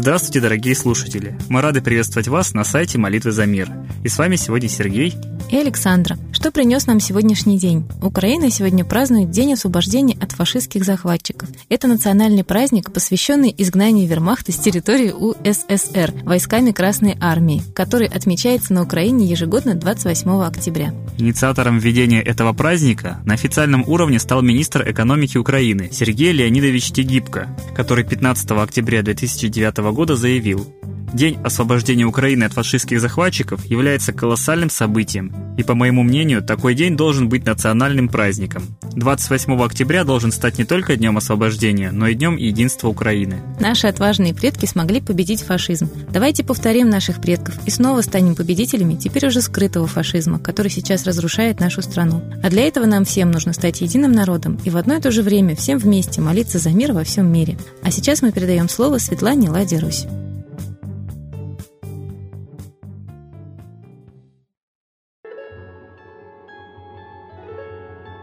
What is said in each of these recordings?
Здравствуйте, дорогие слушатели! Мы рады приветствовать вас на сайте «Молитвы за мир». И с вами сегодня Сергей и Александра. Что принес нам сегодняшний день? Украина сегодня празднует День освобождения от фашистских захватчиков. Это национальный праздник, посвященный изгнанию вермахта с территории УССР войсками Красной Армии, который отмечается на Украине ежегодно 28 октября. Инициатором введения этого праздника на официальном уровне стал министр экономики Украины Сергей Леонидович Тегибко, который 15 октября 2009 года заявил, День освобождения Украины от фашистских захватчиков является колоссальным событием, и, по моему мнению, такой день должен быть национальным праздником. 28 октября должен стать не только Днем освобождения, но и Днем единства Украины. Наши отважные предки смогли победить фашизм. Давайте повторим наших предков и снова станем победителями теперь уже скрытого фашизма, который сейчас разрушает нашу страну. А для этого нам всем нужно стать единым народом и в одно и то же время всем вместе молиться за мир во всем мире. А сейчас мы передаем слово Светлане Ладе Русь.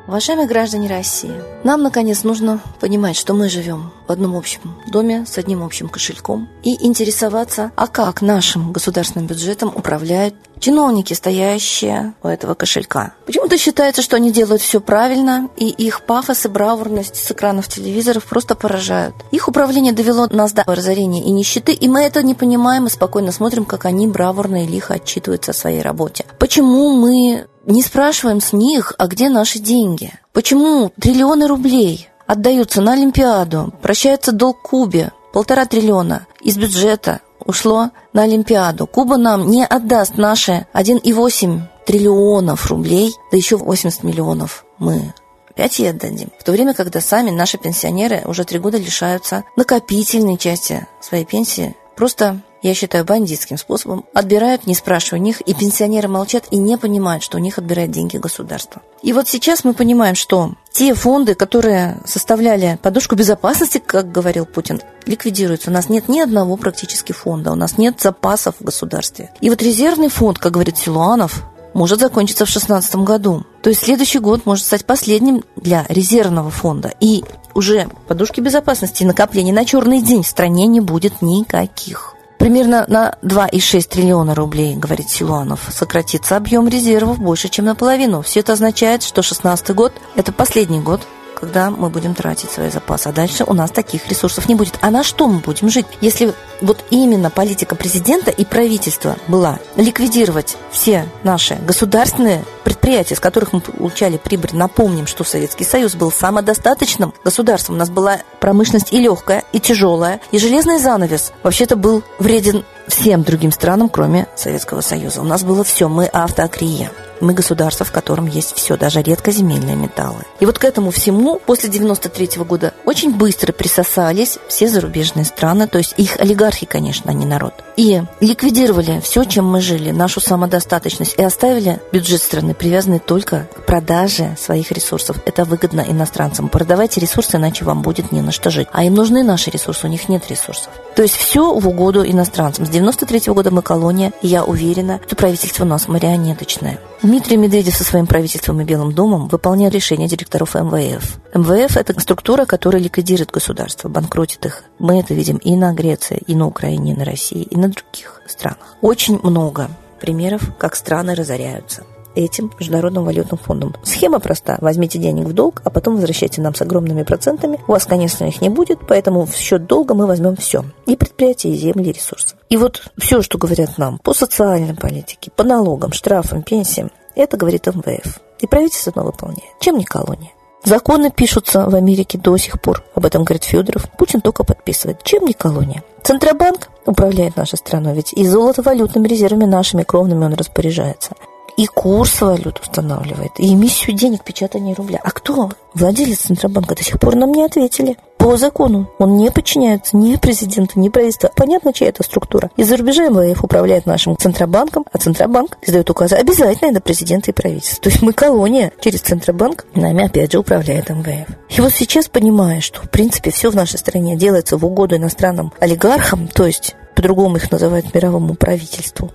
Уважаемые граждане России, нам, наконец, нужно понимать, что мы живем в одном общем доме с одним общим кошельком и интересоваться, а как нашим государственным бюджетом управляют чиновники, стоящие у этого кошелька. Почему-то считается, что они делают все правильно, и их пафос и бравурность с экранов телевизоров просто поражают. Их управление довело нас до разорения и нищеты, и мы это не понимаем и спокойно смотрим, как они бравурно и лихо отчитываются о своей работе. Почему мы не спрашиваем с них, а где наши деньги? Почему триллионы рублей отдаются на Олимпиаду, прощается долг Кубе, полтора триллиона из бюджета ушло на Олимпиаду. Куба нам не отдаст наши 1,8 триллионов рублей, да еще 80 миллионов мы опять ей отдадим. В то время, когда сами наши пенсионеры уже три года лишаются накопительной части своей пенсии просто я считаю, бандитским способом, отбирают, не спрашивая них, и пенсионеры молчат и не понимают, что у них отбирает деньги государства. И вот сейчас мы понимаем, что те фонды, которые составляли подушку безопасности, как говорил Путин, ликвидируются. У нас нет ни одного практически фонда, у нас нет запасов в государстве. И вот резервный фонд, как говорит Силуанов, может закончиться в 2016 году. То есть следующий год может стать последним для резервного фонда. И уже подушки безопасности и накопления на черный день в стране не будет никаких. Примерно на 2,6 триллиона рублей, говорит Силуанов, сократится объем резервов больше, чем наполовину. Все это означает, что 2016 год – это последний год, когда мы будем тратить свои запасы. А дальше у нас таких ресурсов не будет. А на что мы будем жить, если вот именно политика президента и правительства была ликвидировать все наши государственные предприятия, с которых мы получали прибыль. Напомним, что Советский Союз был самодостаточным государством. У нас была промышленность и легкая, и тяжелая, и железный занавес вообще-то был вреден всем другим странам, кроме Советского Союза. У нас было все, мы автоакрия. Мы государство, в котором есть все, даже редкоземельные металлы. И вот к этому всему после 93 -го года очень быстро присосались все зарубежные страны, то есть их олигархи, конечно, а не народ. И ликвидировали все, чем мы жили, нашу самодостаточность, и оставили бюджет страны привязанный только к продаже своих ресурсов. Это выгодно иностранцам. Продавайте ресурсы, иначе вам будет не на что жить. А им нужны наши ресурсы, у них нет ресурсов. То есть все в угоду иностранцам. С 93 -го года мы колония, и я уверена, что правительство у нас марионеточное. Дмитрий Медведев со своим правительством и Белым домом выполнял решения директоров МВФ. МВФ – это структура, которая ликвидирует государство, банкротит их. Мы это видим и на Греции, и на Украине, и на России, и на других странах. Очень много примеров, как страны разоряются этим Международным валютным фондом. Схема проста. Возьмите денег в долг, а потом возвращайте нам с огромными процентами. У вас, конечно, их не будет, поэтому в счет долга мы возьмем все. И предприятия, и земли, и ресурсы. И вот все, что говорят нам по социальной политике, по налогам, штрафам, пенсиям, это говорит МВФ. И правительство оно выполняет. Чем не колония? Законы пишутся в Америке до сих пор. Об этом говорит Федоров. Путин только подписывает. Чем не колония? Центробанк управляет нашей страной, ведь и золото-валютными резервами нашими кровными он распоряжается и курс валют устанавливает, и эмиссию денег, печатание рубля. А кто? Владелец Центробанка до сих пор нам не ответили. По закону он не подчиняется ни президенту, ни правительству. Понятно, чья это структура. Из-за рубежа МВФ управляет нашим Центробанком, а Центробанк издает указы обязательно до президента и правительства. То есть мы колония. Через Центробанк нами опять же управляет МВФ. И вот сейчас, понимая, что в принципе все в нашей стране делается в угоду иностранным олигархам, то есть по-другому их называют мировому правительству,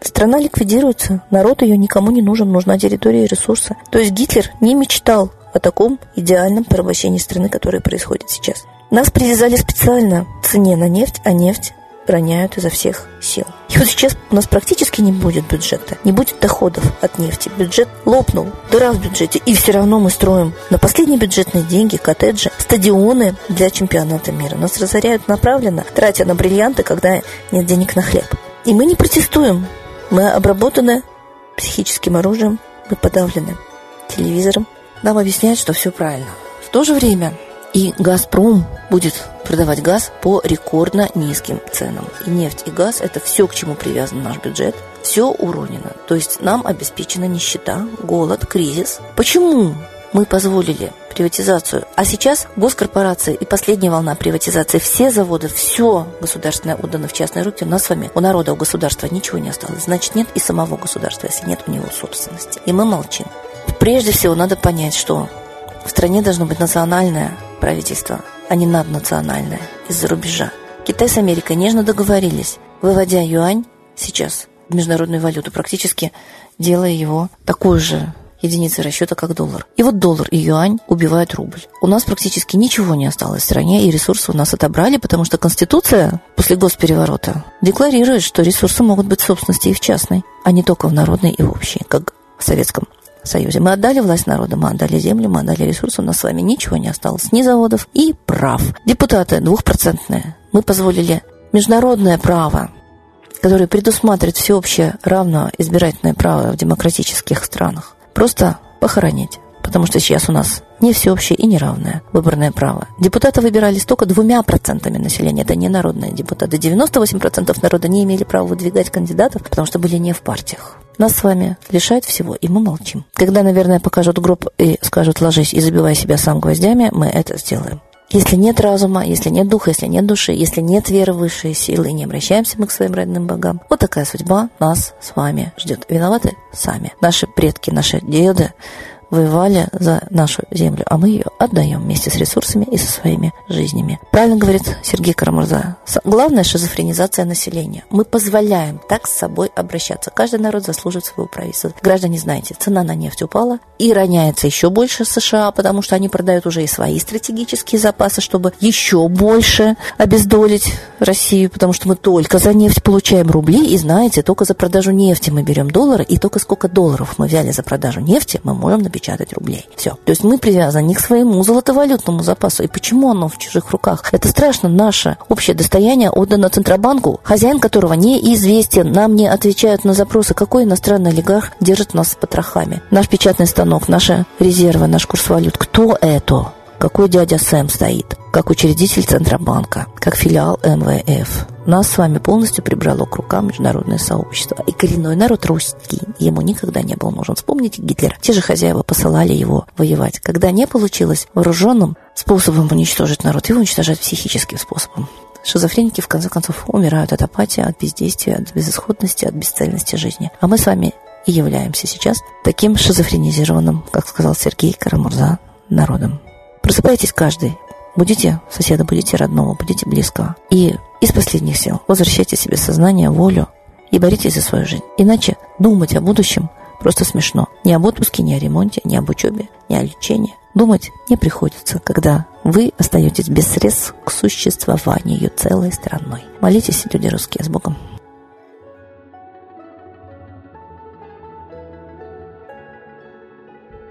Страна ликвидируется, народ ее никому не нужен, нужна территория и ресурсы. То есть Гитлер не мечтал о таком идеальном порабощении страны, которое происходит сейчас. Нас привязали специально цене на нефть, а нефть роняют изо всех сил. И вот сейчас у нас практически не будет бюджета, не будет доходов от нефти. Бюджет лопнул, дыра в бюджете, и все равно мы строим на последние бюджетные деньги коттеджи, стадионы для чемпионата мира. Нас разоряют направленно, тратя на бриллианты, когда нет денег на хлеб. И мы не протестуем. Мы обработаны психическим оружием, мы подавлены телевизором. Нам объясняют, что все правильно. В то же время и «Газпром» будет продавать газ по рекордно низким ценам. И нефть, и газ – это все, к чему привязан наш бюджет. Все уронено. То есть нам обеспечена нищета, голод, кризис. Почему мы позволили приватизацию. А сейчас госкорпорации и последняя волна приватизации, все заводы, все государственное отдано в частные руки. У нас с вами, у народа, у государства ничего не осталось. Значит, нет и самого государства, если нет у него собственности. И мы молчим. Прежде всего, надо понять, что в стране должно быть национальное правительство, а не наднациональное из-за рубежа. Китай с Америкой нежно договорились, выводя юань сейчас в международную валюту, практически делая его такой же единицей расчета, как доллар. И вот доллар и юань убивают рубль. У нас практически ничего не осталось в стране, и ресурсы у нас отобрали, потому что Конституция после госпереворота декларирует, что ресурсы могут быть в собственности и в частной, а не только в народной и в общей, как в Советском Союзе. Мы отдали власть народу, мы отдали землю, мы отдали ресурсы, у нас с вами ничего не осталось, ни заводов и прав. Депутаты двухпроцентные. Мы позволили международное право, которое предусматривает всеобщее равное избирательное право в демократических странах, просто похоронить. Потому что сейчас у нас не всеобщее и неравное выборное право. Депутаты выбирались только двумя процентами населения. Это не народные депутаты. 98% народа не имели права выдвигать кандидатов, потому что были не в партиях. Нас с вами лишают всего, и мы молчим. Когда, наверное, покажут гроб и скажут «ложись и забивай себя сам гвоздями», мы это сделаем. Если нет разума, если нет духа, если нет души, если нет веры в высшие силы, и не обращаемся мы к своим родным богам, вот такая судьба нас с вами ждет. Виноваты сами. Наши предки, наши деды воевали за нашу землю, а мы ее отдаем вместе с ресурсами и со своими жизнями. Правильно говорит Сергей Карамурза. Главная шизофренизация населения. Мы позволяем так с собой обращаться. Каждый народ заслуживает своего правительства. Граждане, знаете, цена на нефть упала и роняется еще больше США, потому что они продают уже и свои стратегические запасы, чтобы еще больше обездолить Россию, потому что мы только за нефть получаем рубли, и знаете, только за продажу нефти мы берем доллары, и только сколько долларов мы взяли за продажу нефти, мы можем набирать печатать рублей. Все. То есть мы привязаны к своему золотовалютному запасу. И почему оно в чужих руках? Это страшно. Наше общее достояние отдано Центробанку, хозяин которого неизвестен. Нам не отвечают на запросы, какой иностранный олигарх держит нас с потрохами. Наш печатный станок, наши резервы, наш курс валют. Кто это? Какой дядя Сэм стоит? Как учредитель Центробанка, как филиал МВФ. Нас с вами полностью прибрало к рукам международное сообщество. И коренной народ русский ему никогда не был нужен. Вспомните Гитлера. Те же хозяева посылали его воевать. Когда не получилось вооруженным способом уничтожить народ, его уничтожать психическим способом. Шизофреники, в конце концов, умирают от апатии, от бездействия, от безысходности, от бесцельности жизни. А мы с вами и являемся сейчас таким шизофренизированным, как сказал Сергей Карамурза, народом. Просыпайтесь каждый. Будите соседа, будите родного, будите близкого. И из последних сил возвращайте себе сознание, волю и боритесь за свою жизнь. Иначе думать о будущем просто смешно. Ни об отпуске, ни о ремонте, ни об учебе, ни о лечении. Думать не приходится, когда вы остаетесь без средств к существованию целой страной. Молитесь, люди русские, с Богом.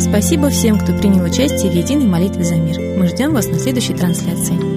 Спасибо всем, кто принял участие в единой молитве за мир. Мы ждем вас на следующей трансляции.